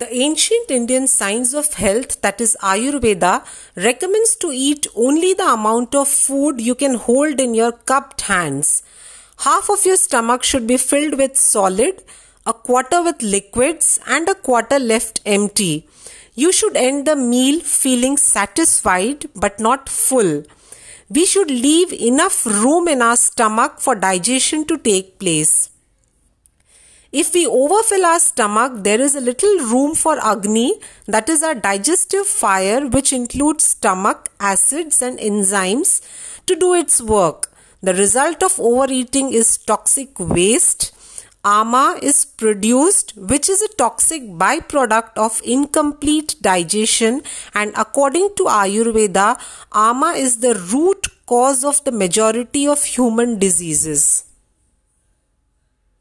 The ancient Indian science of health, that is Ayurveda, recommends to eat only the amount of food you can hold in your cupped hands. Half of your stomach should be filled with solid, a quarter with liquids, and a quarter left empty. You should end the meal feeling satisfied but not full. We should leave enough room in our stomach for digestion to take place. If we overfill our stomach, there is a little room for Agni, that is our digestive fire, which includes stomach, acids, and enzymes, to do its work. The result of overeating is toxic waste. Ama is produced, which is a toxic byproduct of incomplete digestion, and according to Ayurveda, Ama is the root cause of the majority of human diseases.